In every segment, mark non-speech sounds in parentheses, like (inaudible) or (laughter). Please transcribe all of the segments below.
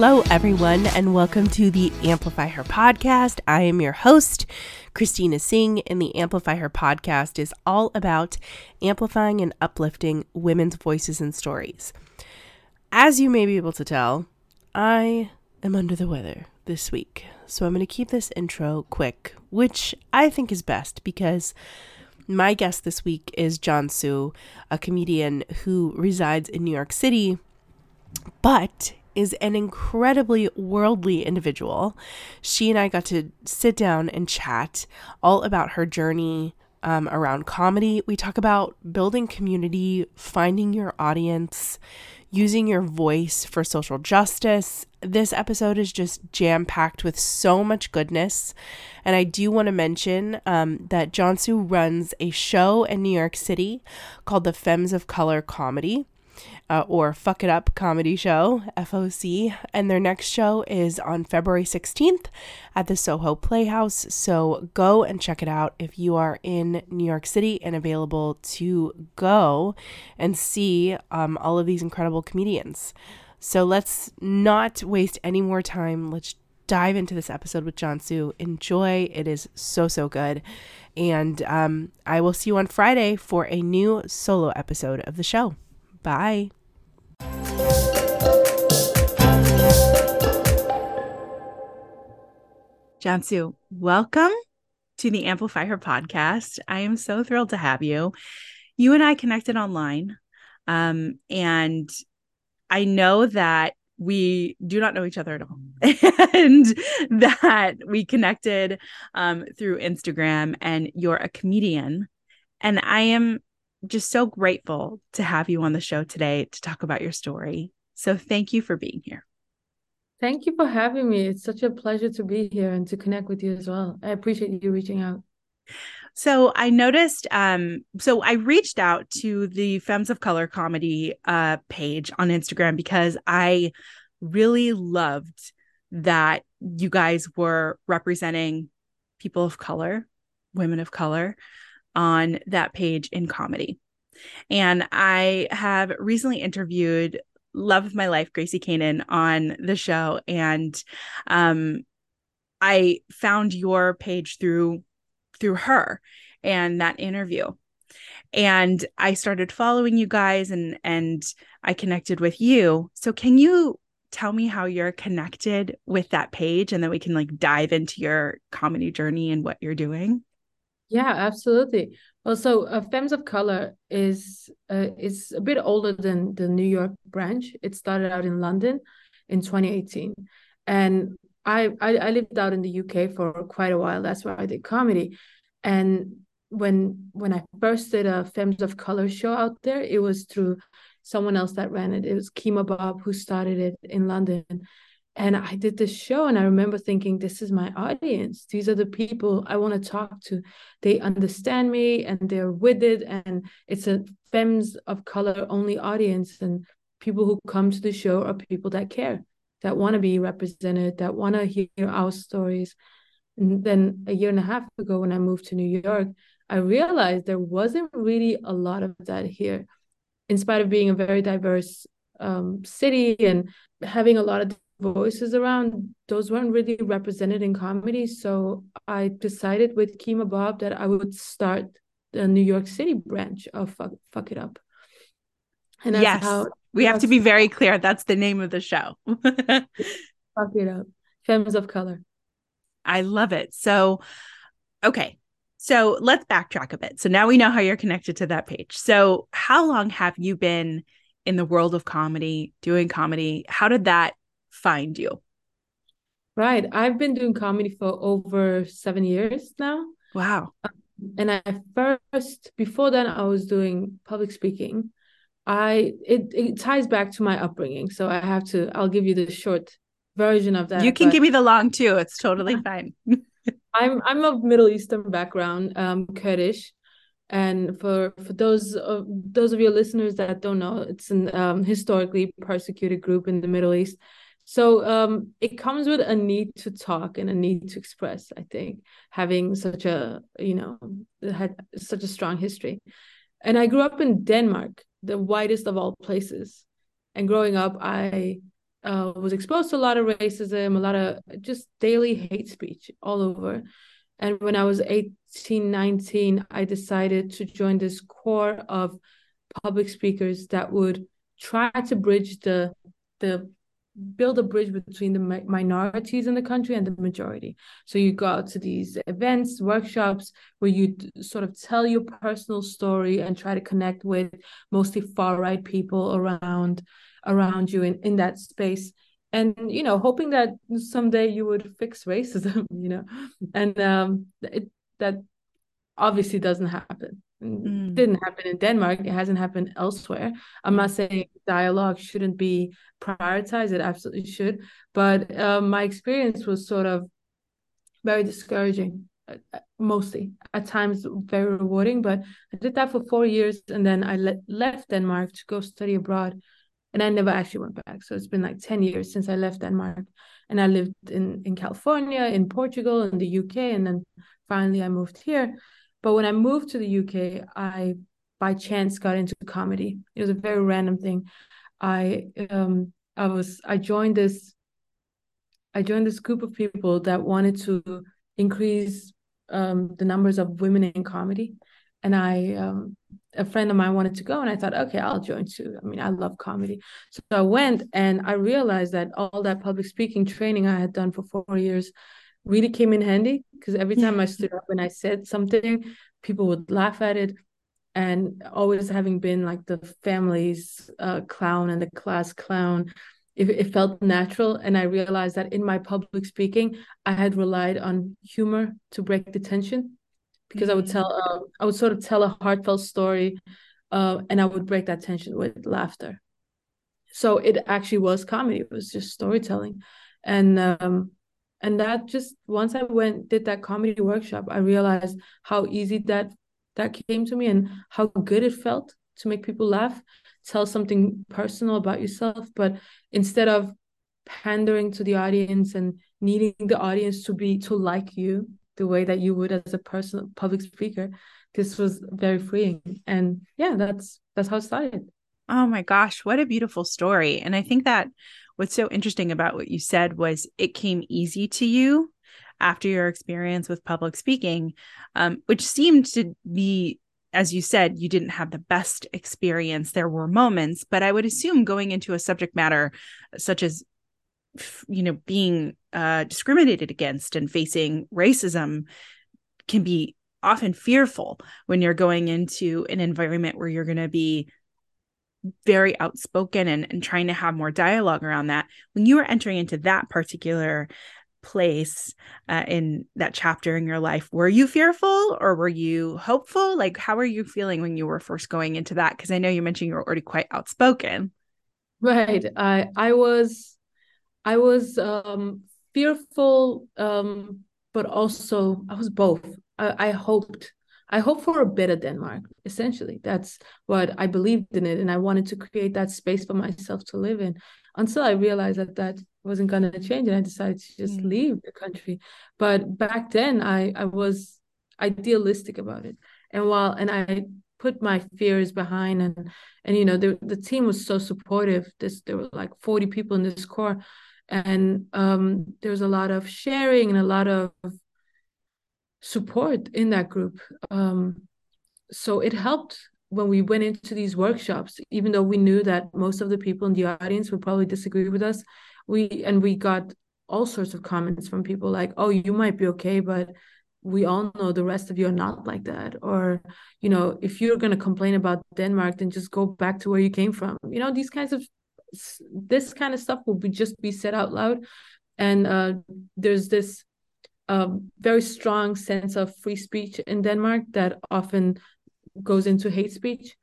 Hello, everyone, and welcome to the Amplify Her podcast. I am your host, Christina Singh, and the Amplify Her podcast is all about amplifying and uplifting women's voices and stories. As you may be able to tell, I am under the weather this week, so I'm going to keep this intro quick, which I think is best because my guest this week is John Sue, a comedian who resides in New York City, but is an incredibly worldly individual. She and I got to sit down and chat all about her journey um, around comedy. We talk about building community, finding your audience, using your voice for social justice. This episode is just jam packed with so much goodness. And I do want to mention um, that John Su runs a show in New York City called the Femmes of Color Comedy uh, or Fuck It Up comedy show, FOC. And their next show is on February 16th at the Soho Playhouse. So go and check it out if you are in New York City and available to go and see um, all of these incredible comedians. So let's not waste any more time. Let's dive into this episode with John Su. Enjoy. It is so, so good. And um, I will see you on Friday for a new solo episode of the show. Bye. Jansu, welcome to the Amplify Her podcast. I am so thrilled to have you. You and I connected online, um, and I know that we do not know each other at all, (laughs) and that we connected um, through Instagram. And you're a comedian, and I am just so grateful to have you on the show today to talk about your story. So thank you for being here. Thank you for having me. It's such a pleasure to be here and to connect with you as well. I appreciate you reaching out. So I noticed, um, so I reached out to the Femmes of Color comedy uh, page on Instagram because I really loved that you guys were representing people of color, women of color on that page in comedy. And I have recently interviewed love of my life, Gracie Kanan, on the show. And um, I found your page through through her and that interview. And I started following you guys and and I connected with you. So can you tell me how you're connected with that page and then we can like dive into your comedy journey and what you're doing? Yeah, absolutely. Also, uh, Femmes of Color is uh, is a bit older than the New York branch. It started out in London in 2018, and I, I I lived out in the UK for quite a while. That's why I did comedy, and when when I first did a Femmes of Color show out there, it was through someone else that ran it. It was Kemah Bob who started it in London, and I did this show, and I remember thinking, this is my audience. These are the people I want to talk to. They understand me and they're with it. And it's a femmes of color only audience. And people who come to the show are people that care, that want to be represented, that want to hear our stories. And then a year and a half ago, when I moved to New York, I realized there wasn't really a lot of that here, in spite of being a very diverse um, city and having a lot of voices around those weren't really represented in comedy. So i decided with Kemah Bob that i would start the new york city branch of fuck, fuck it up. And that's yes. how we have to be very clear. That's the name of the show. (laughs) Fuck it up. Femmes of color. I love it. So okay. So let's backtrack a bit. So now we know how you're connected to that page. So how long have you been in the world of comedy doing comedy? How did that find you? Right. I've been doing comedy for over seven years now. Wow. and I first, before then, I was doing public speaking. I it, it ties back to my upbringing. So I have to, I'll give you the short version of that. You can give me the long too. It's totally (laughs) fine. I'm I'm of Middle Eastern background, um, Kurdish, and for for those of those of your listeners that don't know, it's an um, historically persecuted group in the Middle East. So um, it comes with a need to talk and a need to express. I think having such a you know had such a strong history, and I grew up in Denmark, the whitest of all places. And growing up, I uh, was exposed to a lot of racism, a lot of just daily hate speech all over. And when I was 18, 19, I decided to join this corps of public speakers that would try to bridge the the build a bridge between the minorities in the country and the majority. So you go out to these events, workshops where you sort of tell your personal story and try to connect with mostly far right people around around you in, in that space. And you know hoping that someday you would fix racism (laughs) you know? And um it, that obviously doesn't happen mm. didn't happen in denmark it hasn't happened elsewhere i'm not saying dialogue shouldn't be prioritized it absolutely should but um, my experience was sort of very discouraging uh, uh, mostly at times very rewarding but i did that for four years and then i le- left denmark to go study abroad and I never actually went back. So it's been like 10 years since I left Denmark. And I lived in, in California, in Portugal, in the UK, and then finally I moved here. But when I moved to the UK, I by chance got into comedy. It was a very random thing. I um I was I joined this I joined this group of people that wanted to increase um, the numbers of women in comedy and I um, a friend of mine wanted to go and I thought okay I'll join too I mean I love comedy so I went and I realized that all that public speaking training I had done for four years really came in handy because every time I stood up and I said something people would laugh at it. And always having been like the family's uh, clown and the class clown it, it felt natural. And I realized that in my public speaking I had relied on humor to break the tension because I would tell uh, I would sort of tell a heartfelt story, uh, and I would break that tension with laughter. So it actually was comedy. It was just storytelling, and um, and that just once I went did that comedy workshop, I realized how easy that that came to me and how good it felt to make people laugh, tell something personal about yourself, but instead of pandering to the audience and needing the audience to be to like you the way that you would as a person public speaker this was very freeing. And yeah that's that's how it started. Oh my gosh what a beautiful story. And i think that what's so interesting about what you said was it came easy to you after your experience with public speaking um, which seemed to be as you said you didn't have the best experience. There were moments but i would assume going into a subject matter such as you know being uh, discriminated against and facing racism can be often fearful when you're going into an environment where you're going to be very outspoken and, and trying to have more dialogue around that when you were entering into that particular place uh, in that chapter in your life were you fearful or were you hopeful like how are you feeling when you were first going into that because i know you mentioned you were already quite outspoken right i i was I was um, fearful, um, but also I was both. I, I hoped. I hope for a better Denmark. Essentially, that's what I believed in it, and I wanted to create that space for myself to live in. Until I realized that that wasn't going to change, and I decided to just mm. leave the country. But back then, I I was idealistic about it, and while and I put my fears behind and and you know the the team was so supportive this there were like 40 people in this corps and um, there was a lot of sharing and a lot of support in that group. Um, so it helped when we went into these workshops even though we knew that most of the people in the audience would probably disagree with us. We and we got all sorts of comments from people like oh you might be okay but we all know the rest of you are not like that. Or you know if you're going to complain about denmark then just go back to where you came from. You know these kinds of this kind of stuff will be just be said out loud. And uh, there's this uh, very strong sense of free speech in denmark that often goes into hate speech.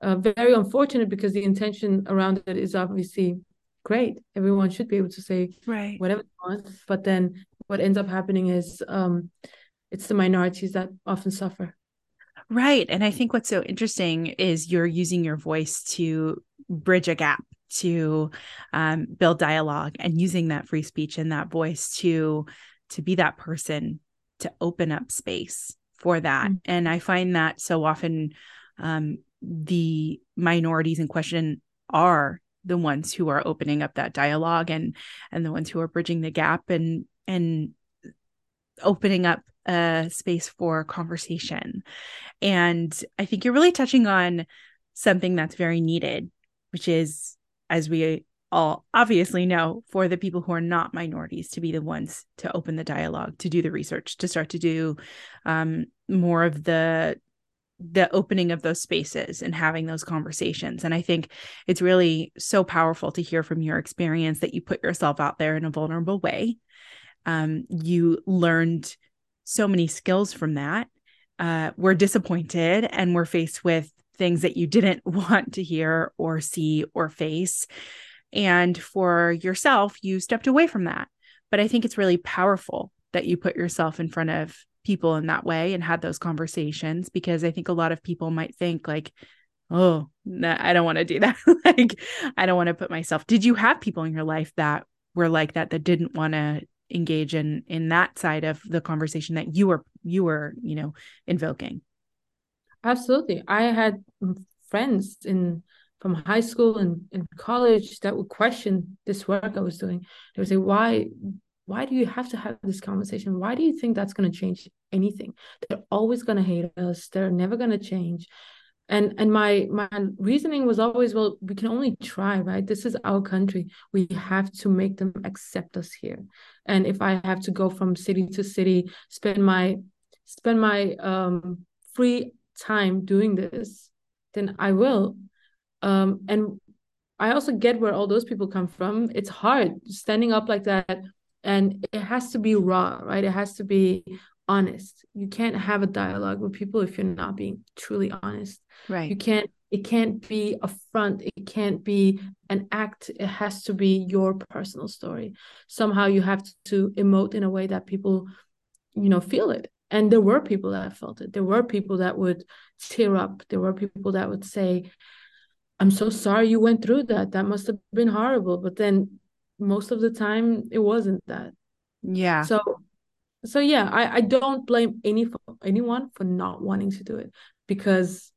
Uh, very unfortunate because the intention around it is obviously great. Everyone should be able to say right. whatever they want but then what ends up happening is um, it's the minorities that often suffer. Right. And I think what's so interesting is you're using your voice to bridge a gap to um, build dialogue and using that free speech and that voice to to be that person to open up space for that mm-hmm. and i find that so often um, the minorities in question are the ones who are opening up that dialogue and and the ones who are bridging the gap and and opening up a space for conversation. And I think you're really touching on something that's very needed, which is, as we all obviously know, for the people who are not minorities to be the ones to open the dialogue, to do the research, to start to do um, more of the the opening of those spaces and having those conversations. And I think it's really so powerful to hear from your experience that you put yourself out there in a vulnerable way. Um, you learned so many skills from that. Uh, we're disappointed and we're faced with things that you didn't (laughs) want to hear or see or face. And for yourself, you stepped away from that. But I think it's really powerful that you put yourself in front of people in that way and had those conversations because I think a lot of people might think, like, oh, nah, I don't want to do that. (laughs) like, I don't want to put myself. Did you have people in your life that were like that, that didn't want to engage in in that side of the conversation that you were you were you know invoking absolutely i had friends in from high school and in college that would question this work i was doing. They would say why why do you have to have this conversation? Why do you think that's going to change anything? They're always going to hate us. They're never going to change. And and my my reasoning was always well we can only try right? This is our country. We have to make them accept us here. And if i have to go from city to city spend my spend my um free time doing this then i will um and i also get where all those people come from it's hard standing up like that and it has to be raw right it has to be honest. You can't have a dialogue with people if you're not being truly honest. Right. You can't it can't be a front, it can't be an act. It has to be your personal story. Somehow you have to emote in a way that people, you know, feel it. And there were people that felt it. There were people that would tear up. There were people that would say, I'm so sorry you went through that. That must have been horrible. But then most of the time it wasn't that. Yeah. So so yeah i i don't blame any anyone for not wanting to do it because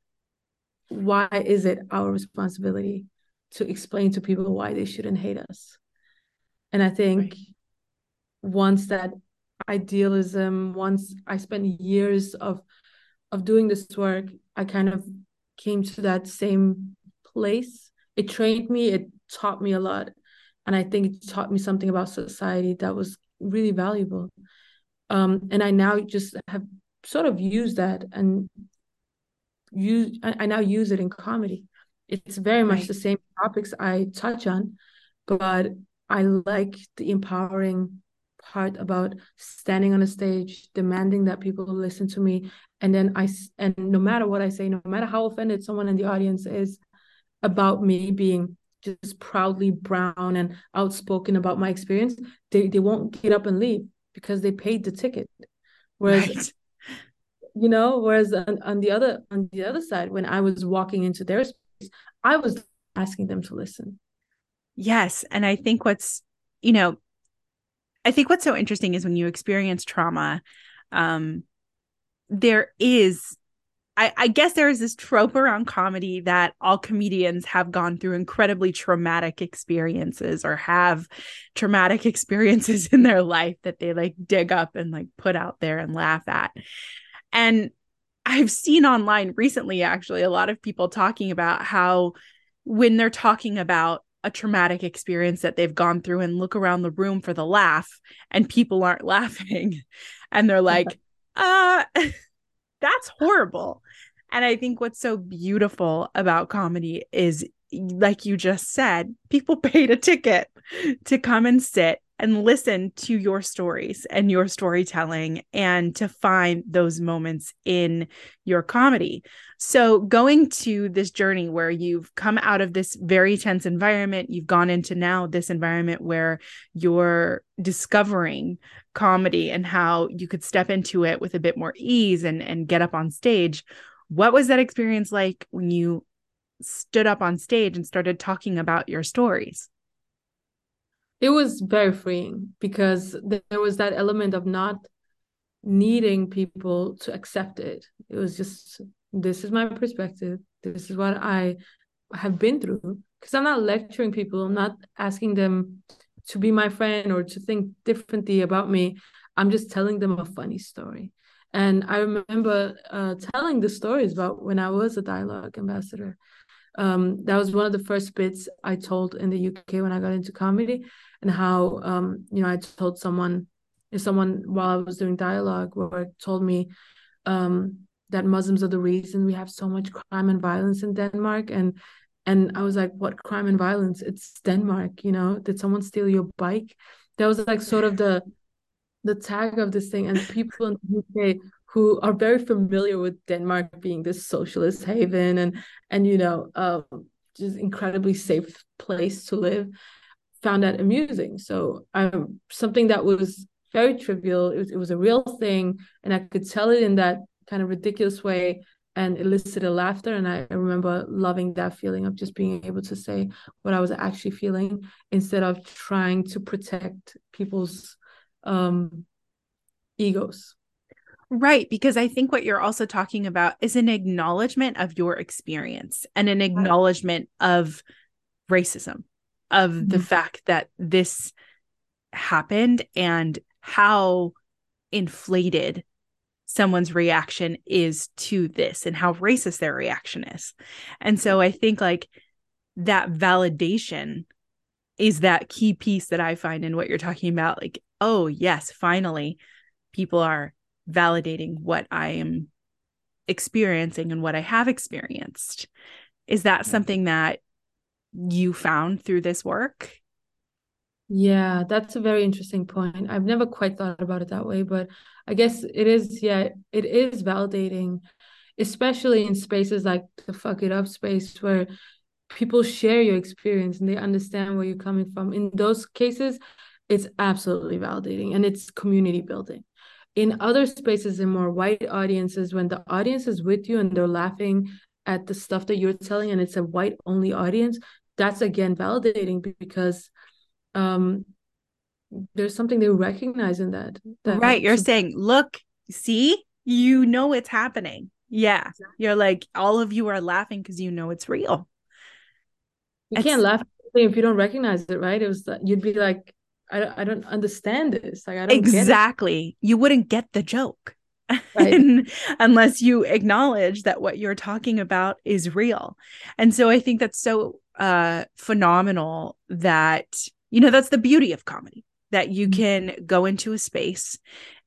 why is it our responsibility to explain to people why they shouldn't hate us and i think right. once that idealism once i spent years of of doing this work i kind of came to that same place it trained me it taught me a lot and i think it taught me something about society that was really valuable um, and I now just have sort of used that and use I, now use it in comedy. It's very much right. the same topics I touch on, but I like the empowering part about standing on a stage, demanding that people listen to me, and then I and no matter what I say, no matter how offended someone in the audience is about me being just proudly brown and outspoken about my experience, they they won't get up and leave because they paid the ticket. Whereas right. you know whereas on, on the other on the other side when i was walking into their space i was asking them to listen. Yes. And i think what's you know i think what's so interesting is when you experience trauma um there is I, I, guess there is this trope around comedy that all comedians have gone through incredibly traumatic experiences or have traumatic (laughs) experiences in their life that they like dig up and like put out there and laugh at. And I've seen online recently, actually, a lot of people talking about how when they're talking about a traumatic experience that they've gone through and look around the room for the laugh and people aren't (laughs) laughing and they're (laughs) like, uh, that's horrible. And I think what's so beautiful about comedy is, like you just said, people (laughs) paid a ticket to come and sit and listen to your stories and your storytelling and to find those moments in your comedy. So, going to this journey where you've come out of this very tense environment, you've gone into now this environment where you're discovering comedy and how you could step into it with a bit more ease and and get up on stage what was that experience like when you stood up on stage and started talking about your stories it was very freeing because there was that element of not needing people to accept it. It was just this is my perspective. This is what i have been through. Because i'm not lecturing people. I'm not asking them to be my friend or to think differently about me. I'm just telling them a funny story. And i remember uh, telling the stories about when i was a dialogue ambassador. Um, that was one of the first bits i told in the uk when i got into comedy and how um, you know i told someone someone while i was doing dialogue where told me um, that muslims are the reason we have so much crime and violence in denmark and and i was like what crime and violence? It's denmark you know? Did someone steal your bike? That was like sort of the the tag of this thing and people in the uk who are very familiar with denmark being this socialist haven and and you know um, just incredibly safe place to live found that amusing so um, something that was very trivial it was, it was a real thing and i could tell it in that kind of ridiculous way and elicited a laughter. And I, remember loving that feeling of just being able to say what I was actually feeling instead of trying to protect people's um, egos. Right. Because I think what you're also talking about is an acknowledgement of your experience and an acknowledgement of racism, of mm-hmm. the fact that this happened and how inflated someone's reaction is to this and how racist their reaction is. And so I think like that validation is that key piece that I find in what you're talking about. Like, oh, yes, finally, people are validating what I am experiencing and what I have experienced. Is that something that you found through this work? Yeah, that's a very interesting point. I've never quite thought about it that way, but I guess it is, yeah, it is validating, especially in spaces like the fuck it up space where people share your experience and they understand where you're coming from. In those cases, it's absolutely validating and it's community building. In other spaces, in more white audiences, when the audience is with you and they're laughing at the stuff that you're telling and it's a white only audience, that's again validating because um there's something they recognize in that, that right you're saying look see? You know it's happening. Yeah exactly. you're like all of you are laughing because you know it's real. You it's... can't laugh if you don't recognize it right? It was you'd be like i don't, I don't understand this. Like i don't exactly. You wouldn't get the joke. Right. (laughs) unless you acknowledge that what you're talking about is real. And so i think that's so uh phenomenal that you know that's the beauty of comedy that you mm-hmm. can go into a space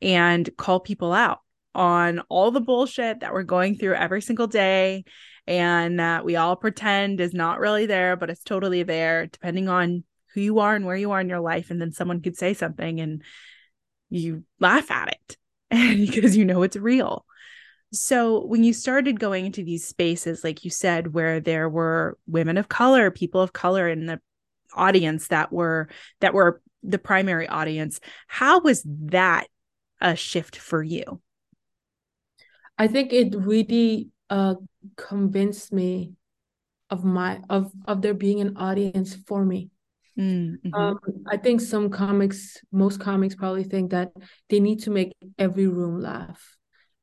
and call people out on all the bullshit that we're going through every single day and that we all pretend is not really there but it's totally there depending on who you are and where you are in your life and then someone could say something and you laugh at it (laughs) because you know it's real so when you started going into these spaces like you said where there were women of color people of color in the audience that were that were the primary audience how was that a shift for you? I think it really uh convinced me of my of of there being an audience for me. Mm-hmm. um, i think some comics most comics probably think that they need to make every room laugh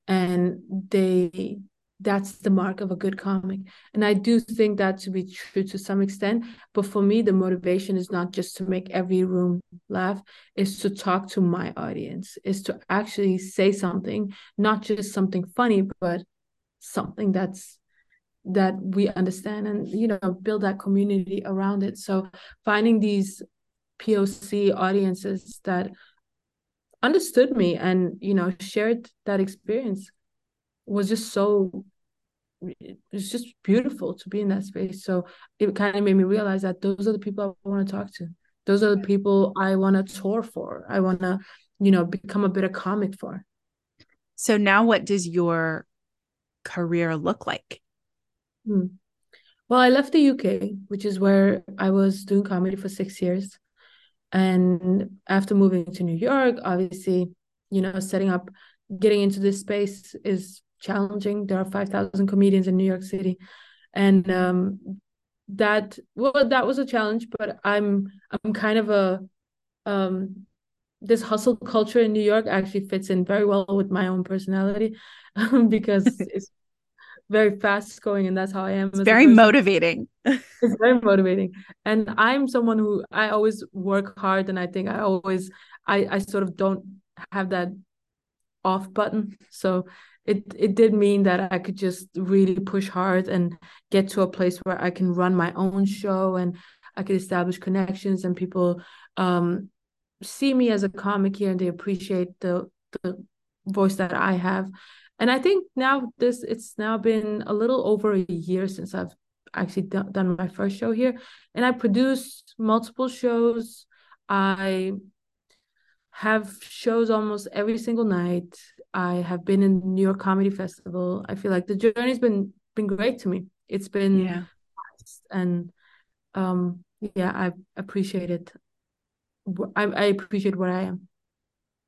and they that's the mark of a good comic. And i do think that to be true to some extent but for me the motivation is not just to make every room laugh is to talk to my audience is to actually say something not just something funny but something that's that we understand and you know build that community around it. So finding these poc audiences that understood me and you know shared that experience was just so it's just beautiful to be in that space. So it kind of made me realize that those are the people I want to talk to. Those are the people I want to tour for. I want to, you know, become a bit of comic for. So now what does your career look like? Hmm. Well, I left the UK, which is where I was doing comedy for six years. And after moving to New York, obviously, you know, setting up, getting into this space is challenging. There are 5,000 comedians in New York City. And um, that, well, that was a challenge, but I'm, I'm kind of a, um, this hustle culture in New York actually fits in very well with my own personality (laughs) because it's very fast going and that's how I am. It's very motivating. (laughs) it's very motivating. And I'm someone who I always work hard and I think I always I I sort of don't have that off button. So it it did mean that I could just really push hard and get to a place where I can run my own show and I could establish connections and people um, see me as a comic here and they appreciate the the voice that I have. And I think now this it's now been a little over a year since I've actually done, done my first show here and I produced multiple shows. I have shows almost every single night. I have been in New York Comedy Festival. I feel like the journey's been been great to me. It's been yeah. and um yeah, I appreciate it. I, I appreciate where I am.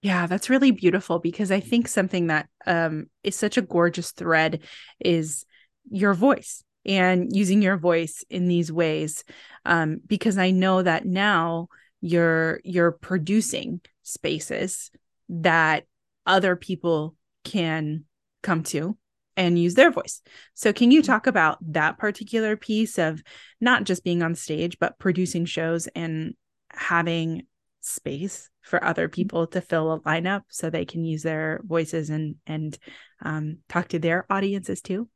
Yeah, that's really beautiful because I think something that um, is such a gorgeous thread is your voice and using your voice in these ways. Um, because I know that now you're you're producing spaces that other people can come to and use their voice. So, can you mm-hmm. talk about that particular piece of not just being on stage, but producing shows and having space for other people to fill a lineup so they can use their voices and and um, talk to their audiences too?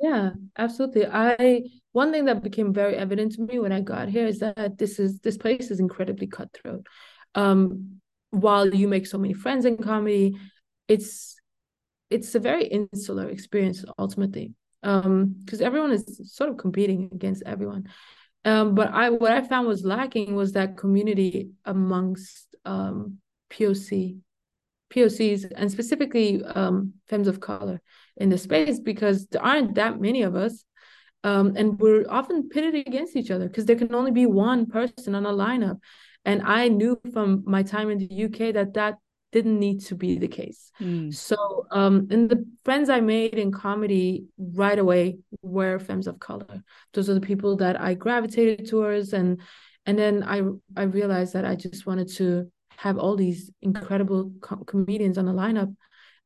Yeah, absolutely. I one thing that became very evident to me when I got here is that this is this place is incredibly cutthroat. Um, while you make so many friends in comedy, it's it's a very insular experience ultimately um because everyone is sort of competing against everyone um but i what i found was lacking was that community amongst um poc pocs and specifically um femmes of color in the space because there aren't that many of us um and we're often pitted against each other because there can only be one person on a lineup and i knew from my time in the uk that that didn't need to be the case. Mm. So, um, and the friends I made in comedy right away were femmes of color. Those are the people that I gravitated towards, and and then I I realized that I just wanted to have all these incredible co- comedians on the lineup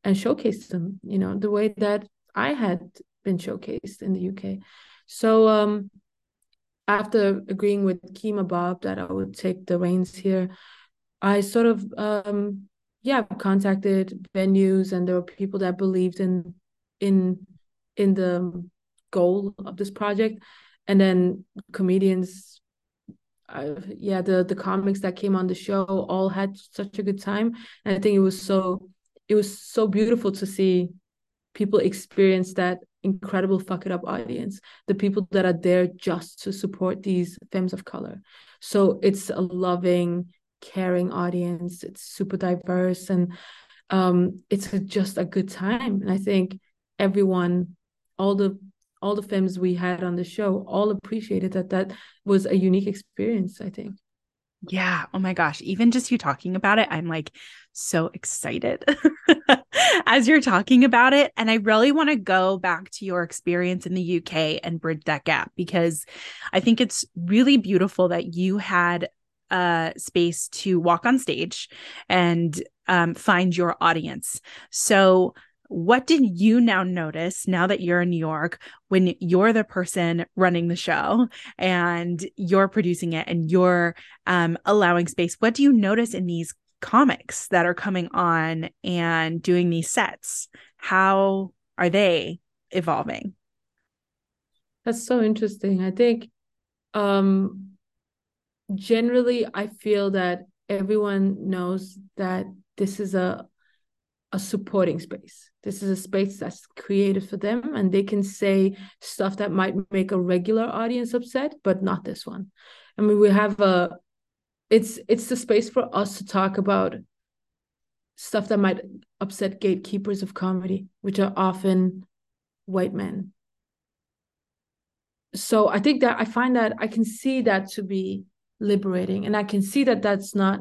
and showcase them. You know, the way that I had been showcased in the UK. So, um, after agreeing with Kemah Bob that I would take the reins here, I sort of um yeah contacted venues and there were people that believed in in in the goal of this project and then comedians yeah the the comics that came on the show all had such a good time and i think it was so it was so beautiful to see people experience that incredible fuck it up audience the people that are there just to support these femmes of color so it's a loving caring audience. It's super diverse and um, it's a, just a good time. And I think everyone, all the all the femmes we had on the show, all appreciated that that was a unique experience. I think. Yeah. Oh my gosh. Even just you talking about it, I'm like so excited (laughs) as you're talking about it. And I really want to go back to your experience in the UK and bridge that gap because I think it's really beautiful that you had a space to walk on stage and um, find your audience. So, what did you now notice now that you're in New York when you're the person running the show and you're producing it and you're um, allowing space? What do you notice in these comics that are coming on and doing these sets? How are they evolving? That's so interesting. I think um generally I feel that everyone knows that this is a a supporting space. This is a space that's created for them and they can say stuff that might make a regular audience upset, but not this one. I mean, we have a it's it's the space for us to talk about stuff that might upset gatekeepers of comedy, which are often white men. So I think that I find that I can see that to be liberating and i can see that that's not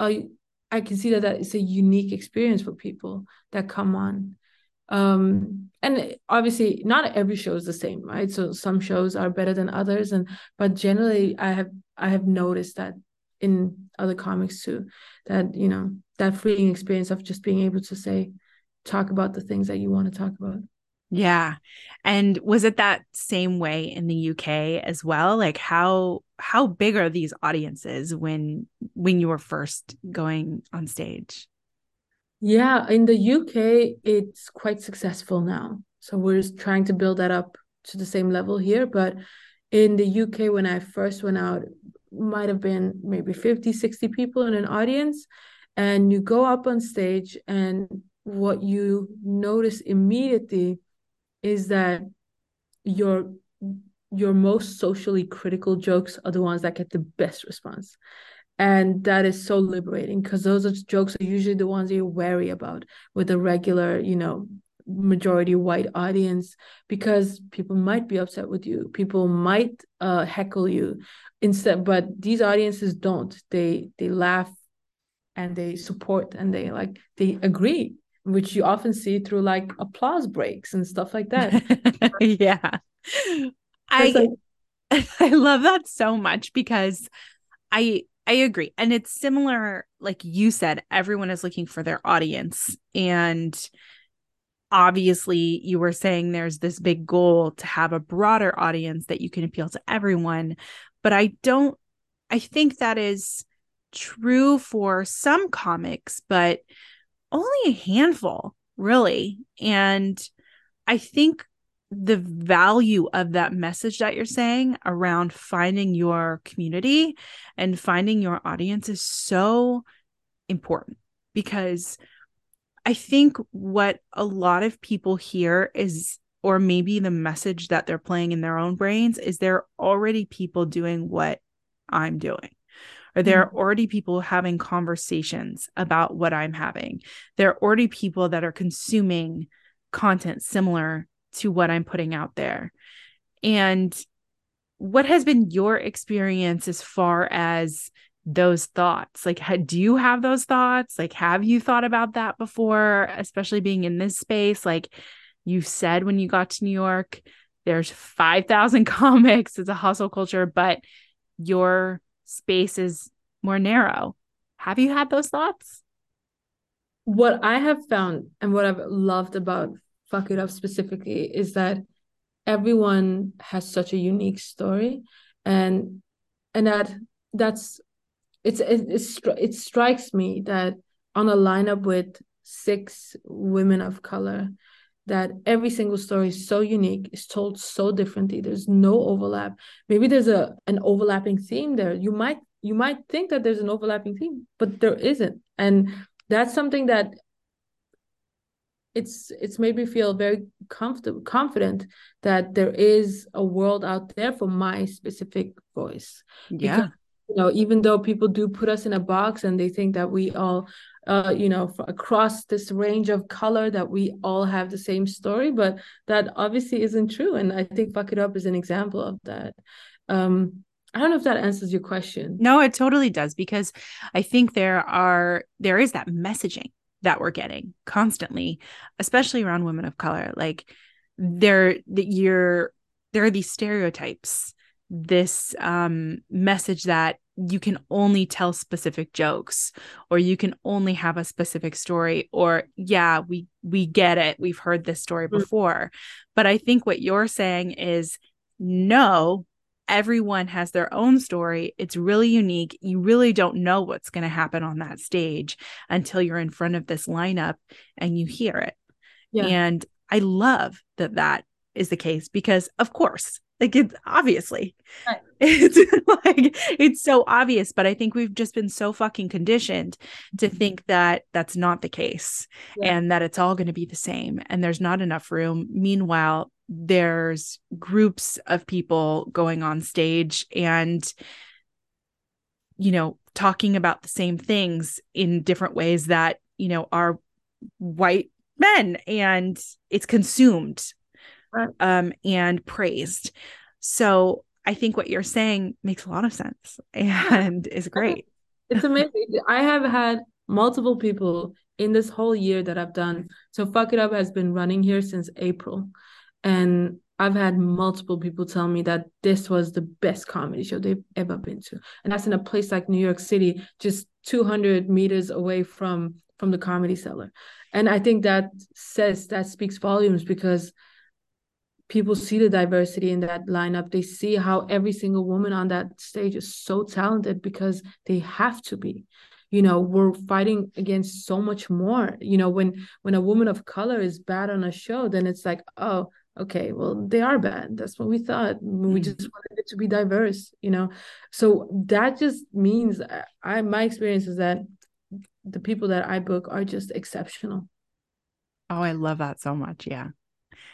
a i can see that that is a unique experience for people that come on. Um and obviously not every show is the same right? So some shows are better than others and but generally i have i have noticed that in other comics too that you know that freeing experience of just being able to say talk about the things that you want to talk about Yeah. And was it that same way in the UK as well? Like how how big are these audiences when when you were first going on stage? Yeah, in the UK it's quite successful now. So we're trying to build that up to the same level here, but in the UK when I first went out might have been maybe 50 60 people in an audience and you go up on stage and what you notice immediately is that your your most socially critical jokes are the ones that get the best response. And that is so liberating because those are jokes are usually the ones you worry about with a regular you know majority white audience because people might be upset with you. People might uh, heckle you. Instead but these audiences don't. They they laugh and they support and they like they agree which you often see through like applause breaks and stuff like that. (laughs) yeah. I like, (laughs) I love that so much because I I agree. And it's similar like you said everyone is looking for their audience and obviously you were saying there's this big goal to have a broader audience that you can appeal to everyone, but I don't I think that is true for some comics, but only a handful, really. And I think the value of that message that you're saying around finding your community and finding your audience is so important because I think what a lot of people hear is, or maybe the message that they're playing in their own brains is there are already people doing what I'm doing. Or there mm-hmm. are already people having conversations about what I'm having. There are already people that are consuming content similar to what I'm putting out there. And what has been your experience as far as those thoughts? Like, do you have those thoughts? Like, have you thought about that before, especially being in this space? Like, you said when you got to New York, there's 5,000 (laughs) comics, it's a hustle culture, but your space is more narrow. Have you had those thoughts? What I have found and what I've loved about Fuck It Up specifically is that everyone has such a unique story and and that that's it's it, it's, it strikes me that on a lineup with six women of color that every single story is so unique is told so differently there's no overlap. Maybe there's a an overlapping theme there. You might you might think that there's an overlapping theme but there isn't. And that's something that it's it's made me feel very comfortable confident that there is a world out there for my specific voice. Yeah. Because, you know even though people do put us in a box and they think that we all uh, you know, across this range of color that we all have the same story, but that obviously isn't true. And I think Fuck It Up is an example of that. Um, I don't know if that answers your question. No, it totally does because I think there are there is that messaging that we're getting constantly, especially around women of color. Like there that you're there are these stereotypes, this um message that you can only tell specific jokes or you can only have a specific story or yeah we we get it. We've heard this story mm. before. But i think what you're saying is no everyone has their own story. It's really unique. You really don't know what's going to happen on that stage until you're in front of this lineup and you hear it. Yeah. and i love that that is the case because of course like it's obviously right. (laughs) it's like it's so obvious but i think we've just been so fucking conditioned to mm-hmm. think that that's not the case yeah. and that it's all going to be the same and there's not enough room meanwhile there's groups of people going on stage and you know talking about the same things in different ways that you know are white men and it's consumed um, and praised. So I think what you're saying makes a lot of sense (laughs) and is great. It's amazing. I have had multiple people in this whole year that I've done. So Fuck It Up has been running here since April. And I've had multiple people tell me that this was the best comedy show they've ever been to. And that's in a place like New York City, just 200 meters away from from the comedy cellar. And I think that says that speaks volumes because people see the diversity in that lineup. They see how every single woman on that stage is so talented because they have to be. You know we're fighting against so much more. You know when when a woman of color is bad on a show then it's like oh okay well they are bad. That's what we thought. We mm. just wanted it to be diverse you know? So that just means i my experience is that the people that i book are just exceptional. Oh i love that so much. Yeah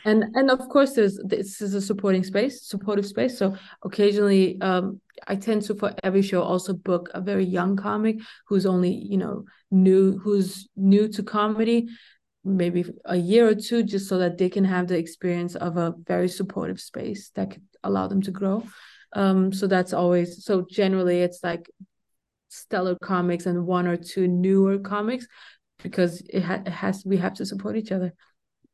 and and of course there's this is a supporting space supportive space. So occasionally um i tend to for every show also book a very young comic who's only you know new who's new to comedy maybe a year or two just so that they can have the experience of a very supportive space that could allow them to grow. Um so that's always so generally it's like stellar comics and one or two newer comics because it, ha- it has we have to support each other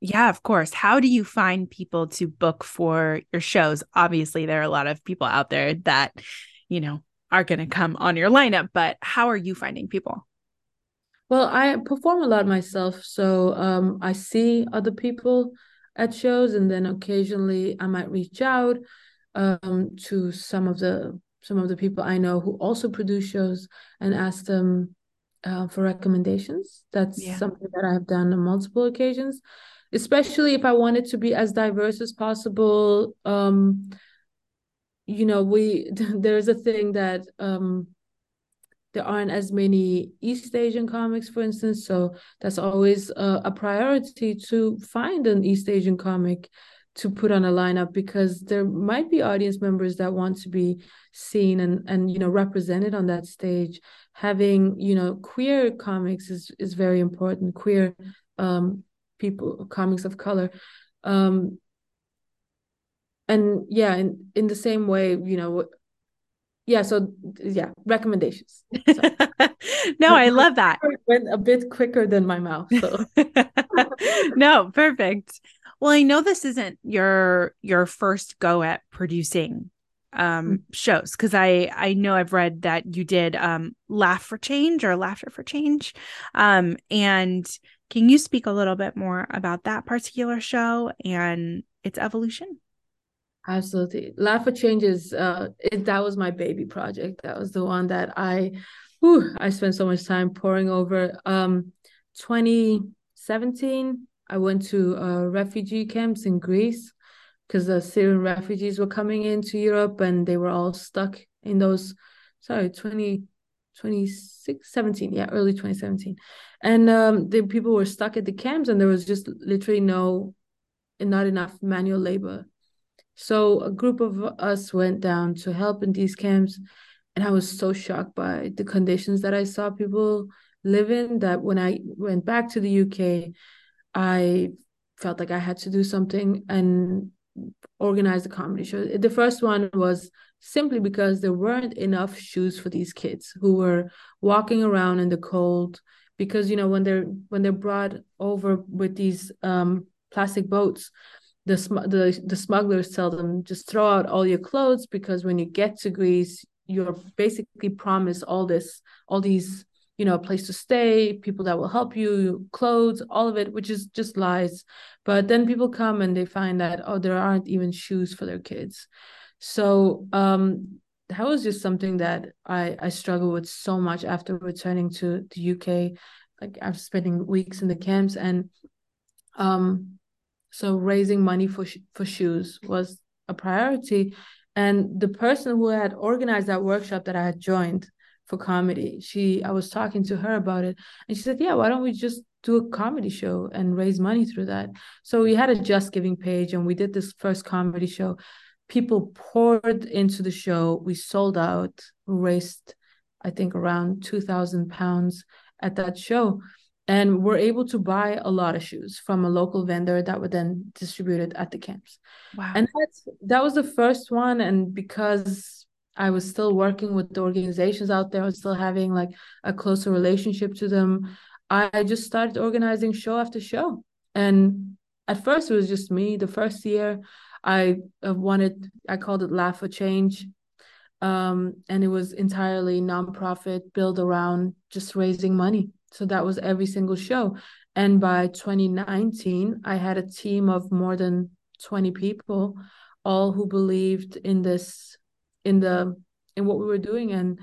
yeah, of course. How do you find people to book for your shows? Obviously, there are a lot of people out there that, you know, are going to come on your lineup, but how are you finding people? Well, I perform a lot myself, so um, I see other people at shows, and then occasionally I might reach out um, to some of the some of the people I know who also produce shows and ask them uh, for recommendations. That's yeah. something that I have done on multiple occasions especially if I wanted to be as diverse as possible. Um, you know, we (laughs) there's a thing that um, there aren't as many East Asian comics, for instance. So that's always a, a priority to find an East Asian comic to put on a lineup because there might be audience members that want to be seen and and you know represented on that stage having you know queer comics is is very important queer um people comics of color um and yeah in in the same way you know yeah so yeah recommendations so. (laughs) no i love that (laughs) went a bit quicker than my mouth so (laughs) no perfect well i know this isn't your your first go at producing um mm-hmm. shows because i i know i've read that you did um laugh for change or laughter for change um and can you speak a little bit more about that particular show and its evolution? Absolutely. Laugh for Change is uh it, that was my baby project. That was the one that I whew, I spent so much time poring over. Um 2017, I went to uh, refugee camps in Greece because the Syrian refugees were coming into Europe and they were all stuck in those sorry, 20 26 17 yeah early 2017 and um the people were stuck at the camps and there was just literally no and not enough manual labor. So a group of us went down to help in these camps and i was so shocked by the conditions that i saw people live in that when i went back to the uk i felt like i had to do something and organize the comedy show. The first one was simply because there weren't enough shoes for these kids who were walking around in the cold because you know when they're when they're brought over with these um, plastic boats the, sm- the the smugglers tell them just throw out all your clothes because when you get to Greece you're basically promised all this all these you know a place to stay people that will help you clothes all of it which is just lies but then people come and they find that oh there aren't even shoes for their kids so um, that was just something that I I struggled with so much after returning to the UK. Like after spending weeks in the camps, and um, so raising money for sh- for shoes was a priority. And the person who had organized that workshop that I had joined for comedy, she I was talking to her about it, and she said, "Yeah, why don't we just do a comedy show and raise money through that?" So we had a Just Giving page, and we did this first comedy show people poured into the show. We sold out, raised, I think, around 2,000 pounds at that show. And we're able to buy a lot of shoes from a local vendor that were then distributed at the camps. Wow. And that's, that was the first one. And because I was still working with the organizations out there, I was still having like a closer relationship to them. I just started organizing show after show. And at first, it was just me. The first year, I wanted, I called it Laugh for Change. Um, and it was entirely nonprofit, built around just raising money. So that was every single show. And by 2019, I had a team of more than 20 people all who believed in this in the in what we were doing and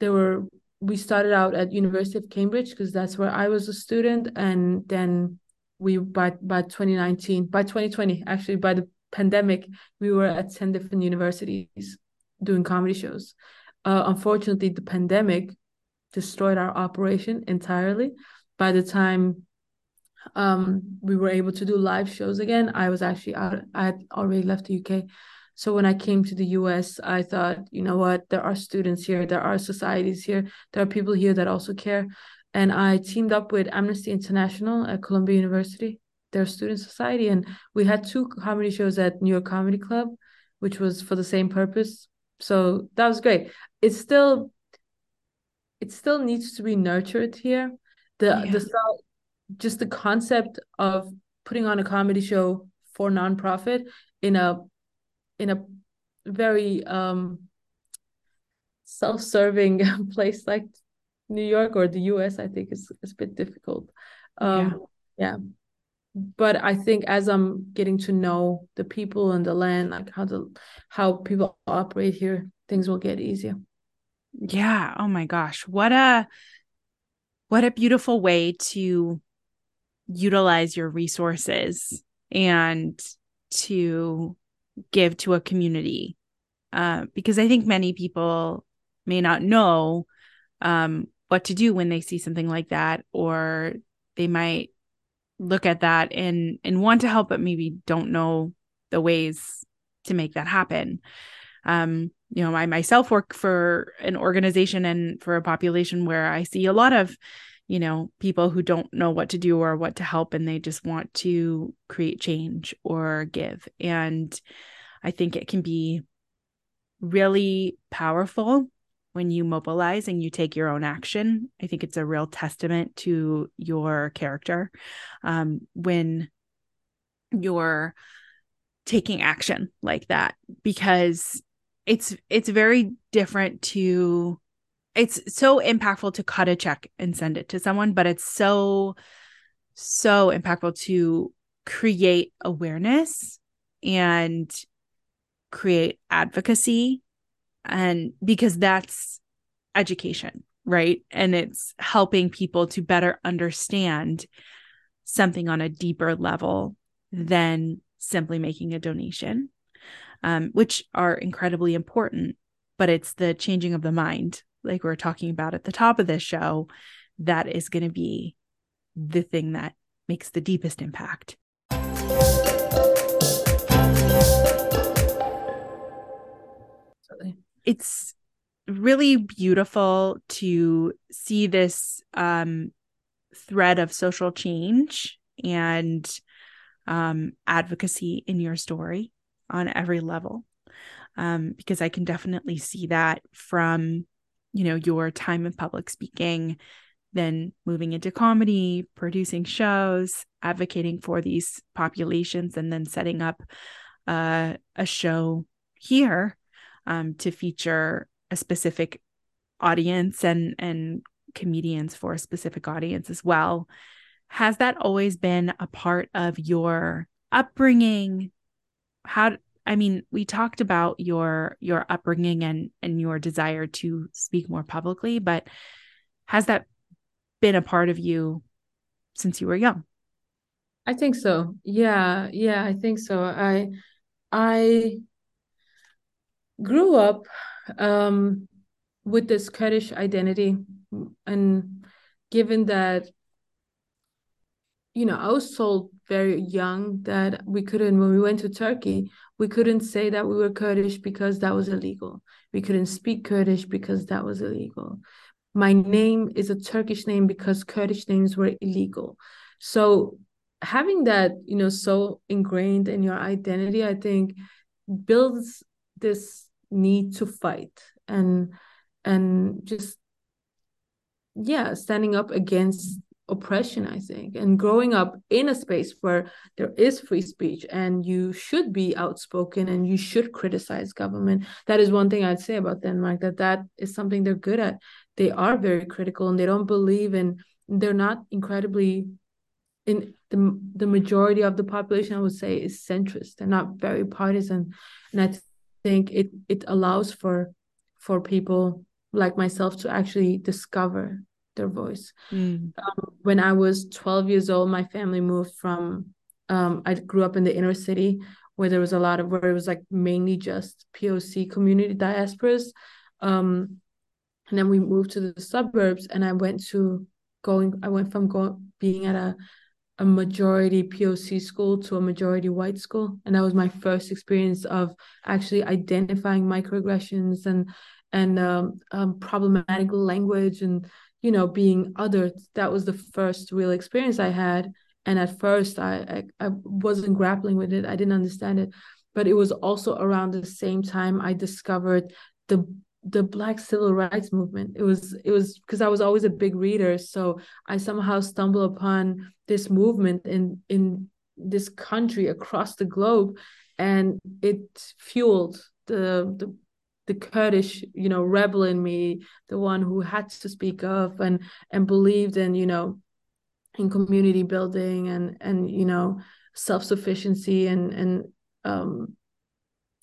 there were we started out at university of cambridge because that's where i was a student and then we by by 2019 by 2020 actually by the pandemic we were at 10 different universities doing comedy shows. Uh, unfortunately the pandemic destroyed our operation entirely. By the time um, we were able to do live shows again i was actually out i had already left the uk so when i came to the us i thought you know what there are students here there are societies here there are people here that also care and I teamed up with Amnesty International at Columbia University, their student society, and we had two comedy shows at New York Comedy Club, which was for the same purpose. So that was great. It's still, it still needs to be nurtured here. The yeah. the just the concept of putting on a comedy show for nonprofit in a in a very um self-serving (laughs) place like New York or the US, I think is, is a bit difficult. Um, yeah. yeah. But I think as I'm getting to know the people and the land, like how the how people operate here, things will get easier. Yeah. Oh my gosh. What a what a beautiful way to utilize your resources and to give to a community. Uh, because I think many people may not know um, what to do when they see something like that or they might look at that and and want to help but maybe don't know the ways to make that happen um you know i myself work for an organization and for a population where i see a lot of you know people who don't know what to do or what to help and they just want to create change or give and i think it can be really powerful when you mobilize and you take your own action. I think it's a real testament to your character um, when you're taking action like that because it's it's very different to it's so impactful to cut a check and send it to someone but it's so so impactful to create awareness and create advocacy and because that's education right? And it's helping people to better understand something on a deeper level than simply making a donation um, which are incredibly important but it's the changing of the mind like we are talking about at the top of this show that is going to be the thing that makes the deepest impact. It's really beautiful to see this um, thread of social change and um, advocacy in your story on every level. Um, because i can definitely see that from you know your time in public speaking then moving into comedy producing shows advocating for these populations and then setting up uh, a show here um, to feature a specific audience and and comedians for a specific audience as well. Has that always been a part of your upbringing? How I mean, we talked about your your upbringing and and your desire to speak more publicly, but has that been a part of you since you were young? I think so. Yeah, yeah, I think so. I I grew up um, with this Kurdish identity, and given that, you know, I was told very young that we couldn't, when we went to Turkey, we couldn't say that we were Kurdish because that was illegal. We couldn't speak Kurdish because that was illegal. My name is a Turkish name because Kurdish names were illegal. So having that, you know, so ingrained in your identity, I think builds this need to fight and and just yeah standing up against oppression i think. And growing up in a space where there is free speech and you should be outspoken and you should criticize government that is one thing i'd say about denmark that that is something they're good at. They are very critical and they don't believe in they're not incredibly in the the majority of the population, I would say, is centrist. They're not very partisan, and I think it it allows for for people like myself to actually discover their voice. Mm. Um, when I was 12 years old, my family moved from. Um, I grew up in the inner city where there was a lot of where it was like mainly just POC community diasporas. Um, and then we moved to the suburbs, and I went to going. I went from going being at a a majority POC school to a majority white school, and that was my first experience of actually identifying microaggressions and and um, um, problematic language and you know being other. That was the first real experience I had, and at first I, I I wasn't grappling with it. I didn't understand it, but it was also around the same time I discovered the the black civil rights movement it was it was because i was always a big reader so i somehow stumbled upon this movement in in this country across the globe and it fueled the the the Kurdish, you know, rebel in me, the one who had to speak up and and believed in, you know, in community building and and you know self sufficiency and and um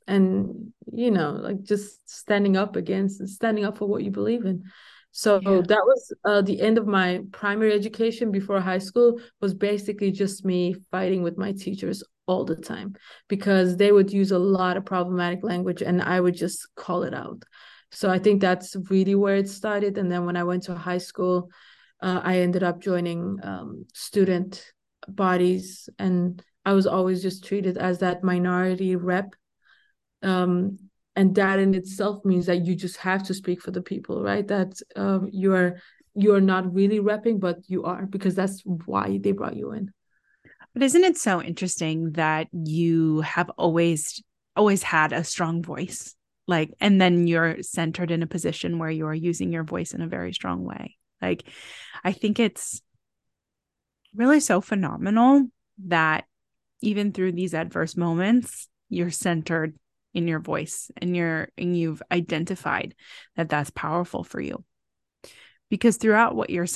and you know like just standing up against standing up for what you believe in so yeah. that was uh, the end of my primary education before high school was basically just me fighting with my teachers all the time because they would use a lot of problematic language and I would just call it out. So I think that's really where it started. And then when I went to high school, uh, I ended up joining um, student bodies and I was always just treated as that minority rep um, and that in itself means that you just have to speak for the people right that um, you're you're not really repping but you are because that's why they brought you in but isn't it so interesting that you have always always had a strong voice? Like and then you're centered in a position where you are using your voice in a very strong way. Like i think it's really so phenomenal that even through these adverse moments you're centered in your voice and you're and you've identified that that's powerful for you. Because throughout what you're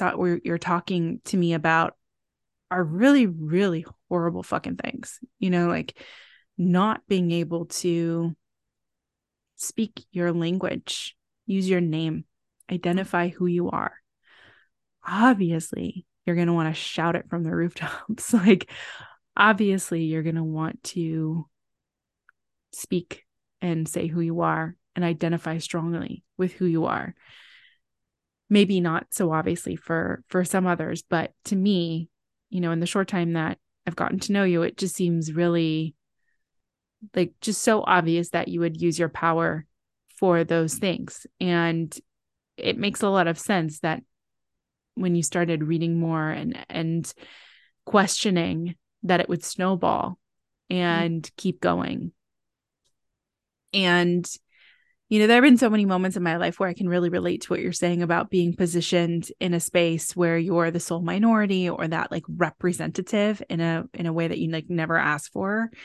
you're talking to me about are really really horrible fucking things you know like not being able to speak your language use your name identify who you are. Obviously you're going to want to shout it from the (laughs) rooftops. (laughs) Like obviously you're going to want to speak and say who you are and identify strongly with who you are. Maybe not so obviously for for some others but to me you know in the short time that i've gotten to know you it just seems really like just so obvious that you would use your power for those things and it makes a lot of sense that when you started reading more and and questioning that it would snowball mm-hmm. and mm-hmm. keep going and, you know, there have been so many moments in my life where I can really relate to what you're saying about being positioned in a space where you're the sole minority or that like representative in a in a way that you like never asked for. (laughs)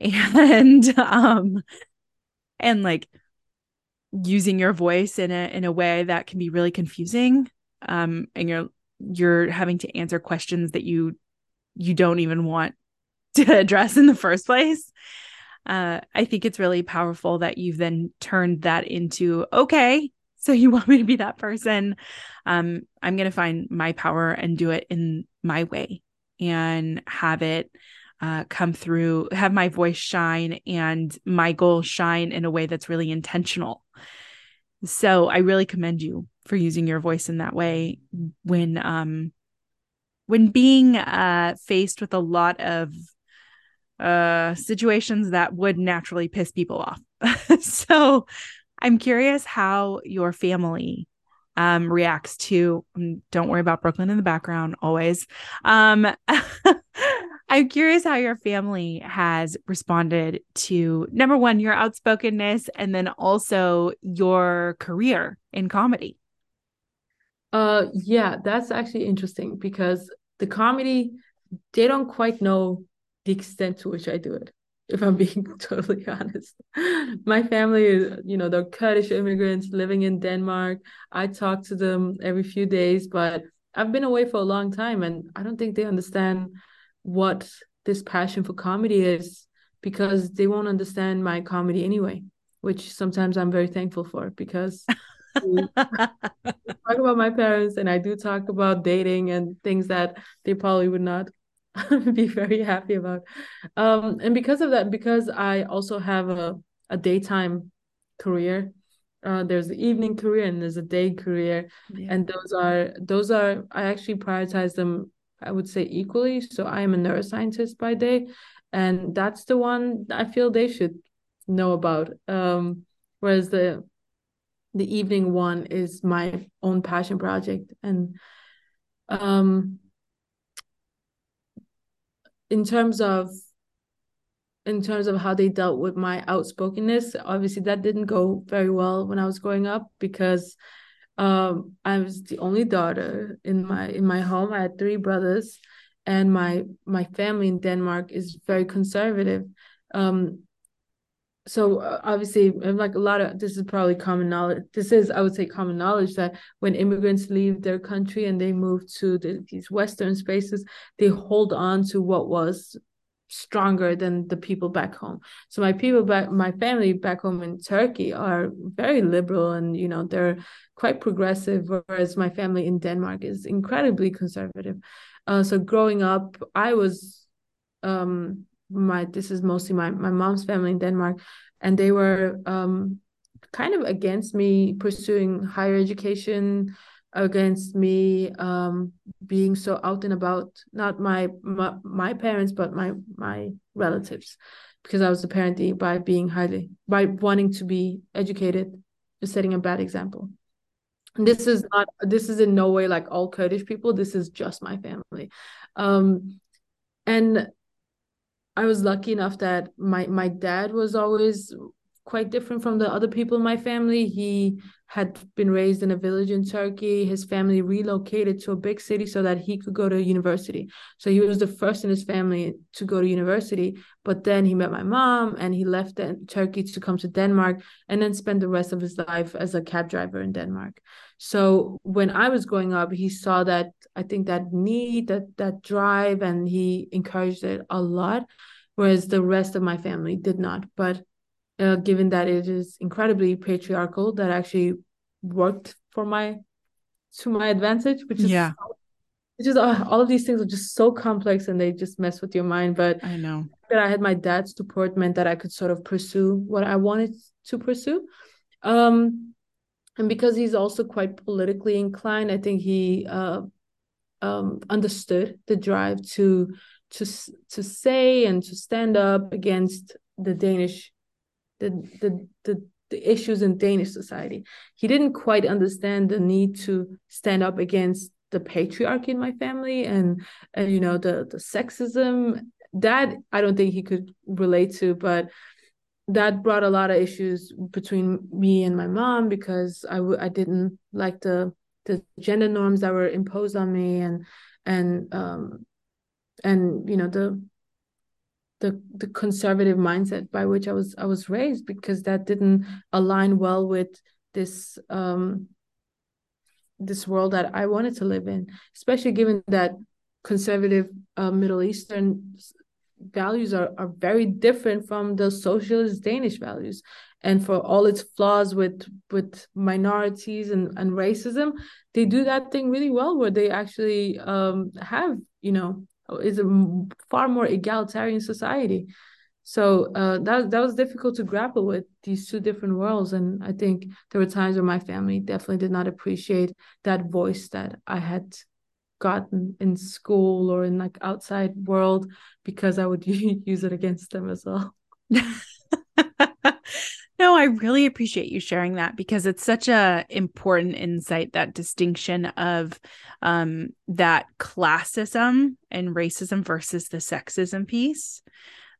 And um and like using your voice in a in a way that can be really confusing. Um and you're you're having to answer questions that you you don't even want to (laughs) address in the first place uh, I think it's really powerful that you've then turned that into okay. So you (laughs) want me to be that person? Um, I'm going to find my power and do it in my way and have it uh, come through, have my voice shine and my goals shine in a way that's really intentional. So I really commend you for using your voice in that way when um when being uh faced with a lot of uh, situations that would naturally piss people off. (laughs) so I'm curious how your family um, reacts to, um, don't worry about Brooklyn in the background always. Um, (laughs) I'm curious how your family has responded to number one, your outspokenness, and then also your career in comedy. Uh, yeah, that's actually interesting because the comedy, they don't quite know the extent to which I do it. If I'm being (laughs) totally honest, my family is, you know, they're Kurdish immigrants living in Denmark. I talk to them every few days, but I've been away for a long time and I don't think they understand what this passion for comedy is because they won't understand my comedy anyway, which sometimes I'm very thankful for because (laughs) talk about my parents and I do talk about dating and things that they probably would not (laughs) be very happy about. Um, and because of that, because I also have a, a daytime career, uh, there's the evening career and there's a day career. Yeah. And those are those are I actually prioritize them, I would say equally. So I am a neuroscientist by day. And that's the one I feel they should know about. Um, whereas the the evening one is my own passion project and um in terms of in terms of how they dealt with my outspokenness obviously that didn't go very well when i was growing up because um i was the only daughter in my in my home. I had three brothers and my my family in denmark is very conservative. Um so uh, obviously like a lot of this is probably common knowledge this is i would say common knowledge that when immigrants leave their country and they move to the, these western spaces they hold on to what was stronger than the people back home. So my people back my family back home in turkey are very liberal and you know they're quite progressive whereas my family in denmark is incredibly conservative. Uh, so growing up i was um my this is mostly my my mom's family in Denmark, and they were um, kind of against me pursuing higher education, against me um, being so out and about. Not my, my my parents, but my my relatives, because I was apparently by being highly by wanting to be educated, just setting a bad example. this is not this is in no way like all Kurdish people. This is just my family. Um, and I was lucky enough that my my dad was always quite different from the other people in my family. He had been raised in a village in Turkey. His family relocated to a big city so that he could go to university. So he was the first in his family to go to university. But then he met my mom and he left Turkey to come to Denmark and then spend the rest of his life as a cab driver in Denmark. So when I was growing up, he saw that I think that need, that that drive, and he encouraged it a lot, whereas the rest of my family did not. But uh, given that it is incredibly patriarchal, that actually worked for my to my advantage, which is yeah. Which is uh, all of these things are just so complex and they just mess with your mind. But I know that I had my dad's support meant that I could sort of pursue what I wanted to pursue. Um, and because he's also quite politically inclined, I think he uh, um, understood the drive to to to say and to stand up against the Danish, the the the the issues in Danish society. He didn't quite understand the need to stand up against the patriarchy in my family and and you know the the sexism that I don't think he could relate to, but that brought a lot of issues between me and my mom because I w- I didn't like the the gender norms that were imposed on me and and um and you know the the the conservative mindset by which I was I was raised because that didn't align well with this um this world that I wanted to live in especially given that conservative uh, Middle Eastern values are, are very different from the socialist Danish values. And for all its flaws with with minorities and, and racism, they do that thing really well where they actually um, have, you know, is a far more egalitarian society. So uh, that that was difficult to grapple with these two different worlds, and I think there were times where my family definitely did not appreciate that voice that I had gotten in school or in like outside world because I would (laughs) use it against them as well. (laughs) no, I really appreciate you sharing that because it's such a important insight that distinction of um that classism and racism versus the sexism piece.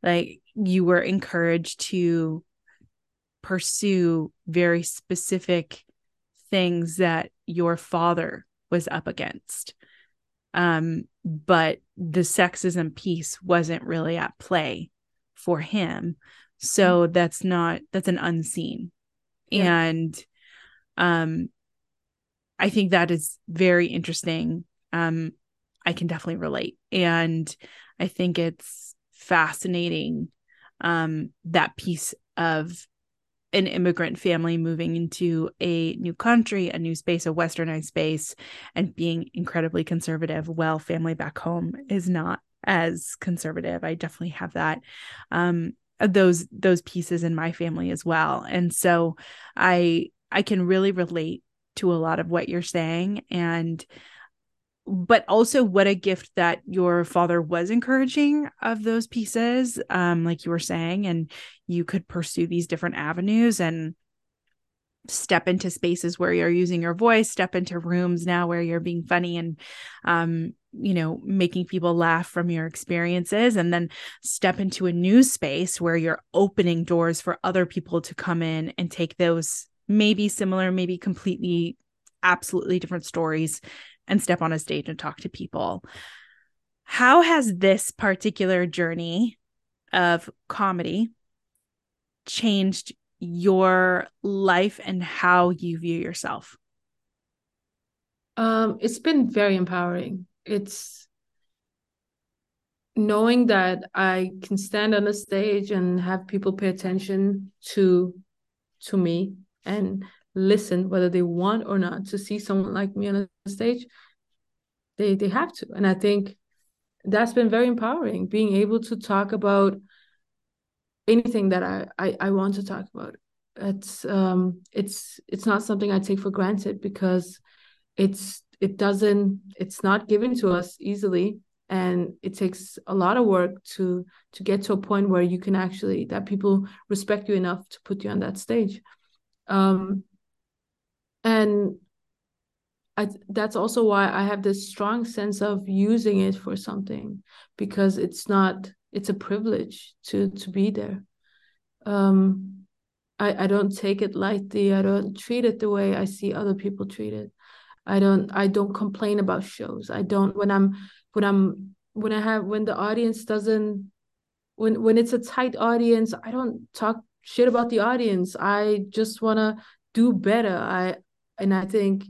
Like you were encouraged to pursue very specific things that your father was up against um, but the sexism piece wasn't really at play for him. So mm-hmm. that's not that's an unseen. Yeah. And um I think that is very interesting um, I can definitely relate. And I think it's fascinating um, that piece of an immigrant family moving into a new country, a new space, a westernized space, and being incredibly conservative Well, family back home is not as conservative. I definitely have that. Um, those those pieces in my family as well. And so I I can really relate to a lot of what you're saying and but also what a gift that your father was encouraging of those pieces um like you were saying and you could pursue these different avenues and step into spaces where you're using your voice step into rooms now where you're being funny and um you know making people laugh from your experiences and then step into a new space where you're opening doors for other people to come in and take those maybe similar maybe completely absolutely different stories and step on a stage and talk to people. How has this particular journey of comedy changed your life and how you view yourself? Um, it's been very empowering. It's knowing that I can stand on a stage and have people pay attention to to me and listen whether they want or not to see someone like me on a stage they they have to. And i think that's been very empowering being able to talk about anything that i i, I want to talk about. It's um it's it's not something i take for granted because it's it doesn't it's not given to us easily. And it takes a lot of work to to get to a point where you can actually that people respect you enough to put you on that stage. Um and I, that's also why I have this strong sense of using it for something because it's not it's a privilege to to be there. Um, I I don't take it lightly. I don't treat it the way I see other people treat it. I don't I don't complain about shows. I don't when I'm when I'm when I have when the audience doesn't when when it's a tight audience, I don't talk shit about the audience. I just want to do better. I and I think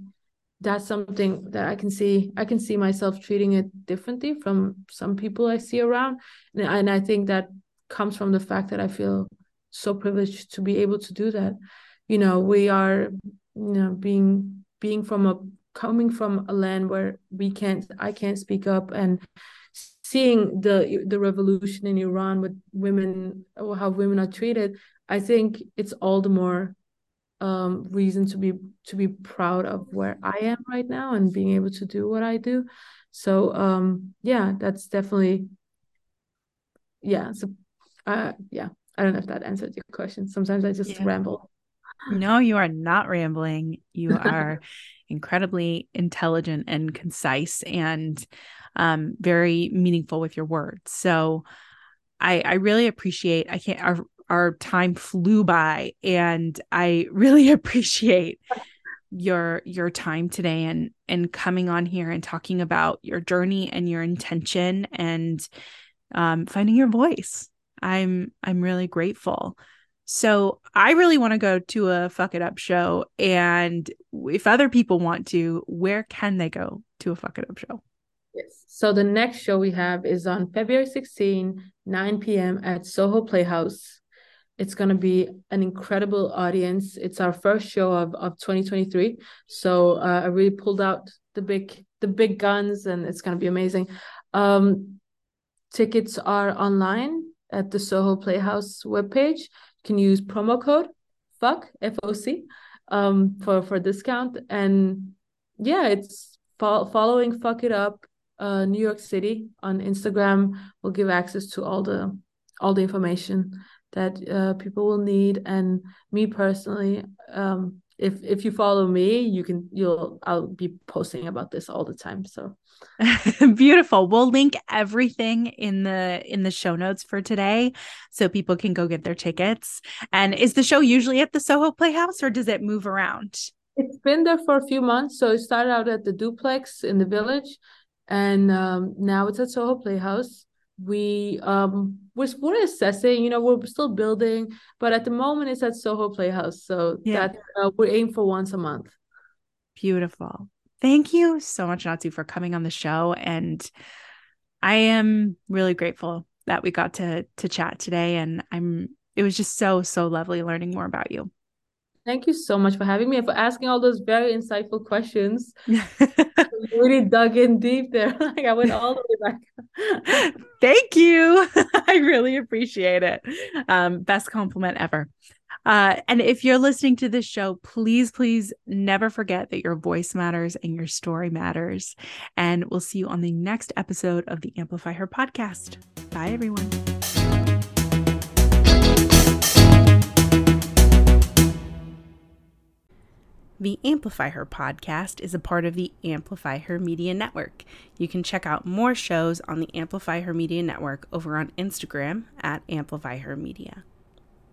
that's something that I can see. I can see myself treating it differently from some people I see around, and, and I think that comes from the fact that I feel so privileged to be able to do that. You know, we are, you know, being being from a coming from a land where we can't, I can't speak up, and seeing the the revolution in Iran with women how women are treated, I think it's all the more um, reason to be to be proud of where I am right now and being able to do what I do. So um, yeah, that's definitely yeah. So uh, yeah, I don't know if that answered your question. Sometimes I just yeah. ramble. No, you are not rambling. You are (laughs) incredibly intelligent and concise and um, very meaningful with your words. So I I really appreciate I can't our our time flew by and I really (laughs) appreciate your your time today and and coming on here and talking about your journey and your intention and um, finding your voice. I'm I'm really grateful. So I really want to go to a fuck it up show and if other people want to, where can they go to a fuck it up show? Yes. So the next show we have is on February 16, 9 p.m. at Soho Playhouse. It's going to be an incredible audience. It's our first show of, of 2023. So uh, I really pulled out the big the big guns and it's going to be amazing. Um, tickets are online at the Soho Playhouse webpage. You can use promo code FUCK F-O-C um, for, for discount. And yeah, it's fo- following Fuck It Up uh, New York City on Instagram will give access to all the all the information that uh, people will need. And me personally, um, if if you follow me, you can you'll I'll be posting about this all the time. So (laughs) beautiful. We'll link everything in the in the show notes for today so people can go get their tickets. And is the show usually at the Soho Playhouse or does it move around? It's been there for a few months. So it started out at the duplex in the village and um, now it's at Soho Playhouse we um we're, we're assessing you know we're still building but at the moment it's at soho playhouse so yeah. that uh, we're aiming for once a month beautiful Thank you so much, Natsu, for coming on the show. And I am really grateful that we got to to chat today. And I'm it was just so, so lovely learning more about you. Thank you so much for having me and for asking all those very insightful questions. (laughs) really dug in deep there. (laughs) like I went all the way back. (laughs) Thank you. I really appreciate it. Um, best compliment ever. Uh, and if you're listening to this show, please, please never forget that your voice matters and your story matters. And we'll see you on the next episode of the Amplify Her podcast. Bye, everyone. The Amplify Her podcast is a part of the Amplify Her Media Network. You can check out more shows on the Amplify Her Media Network over on Instagram at Amplify Her Media.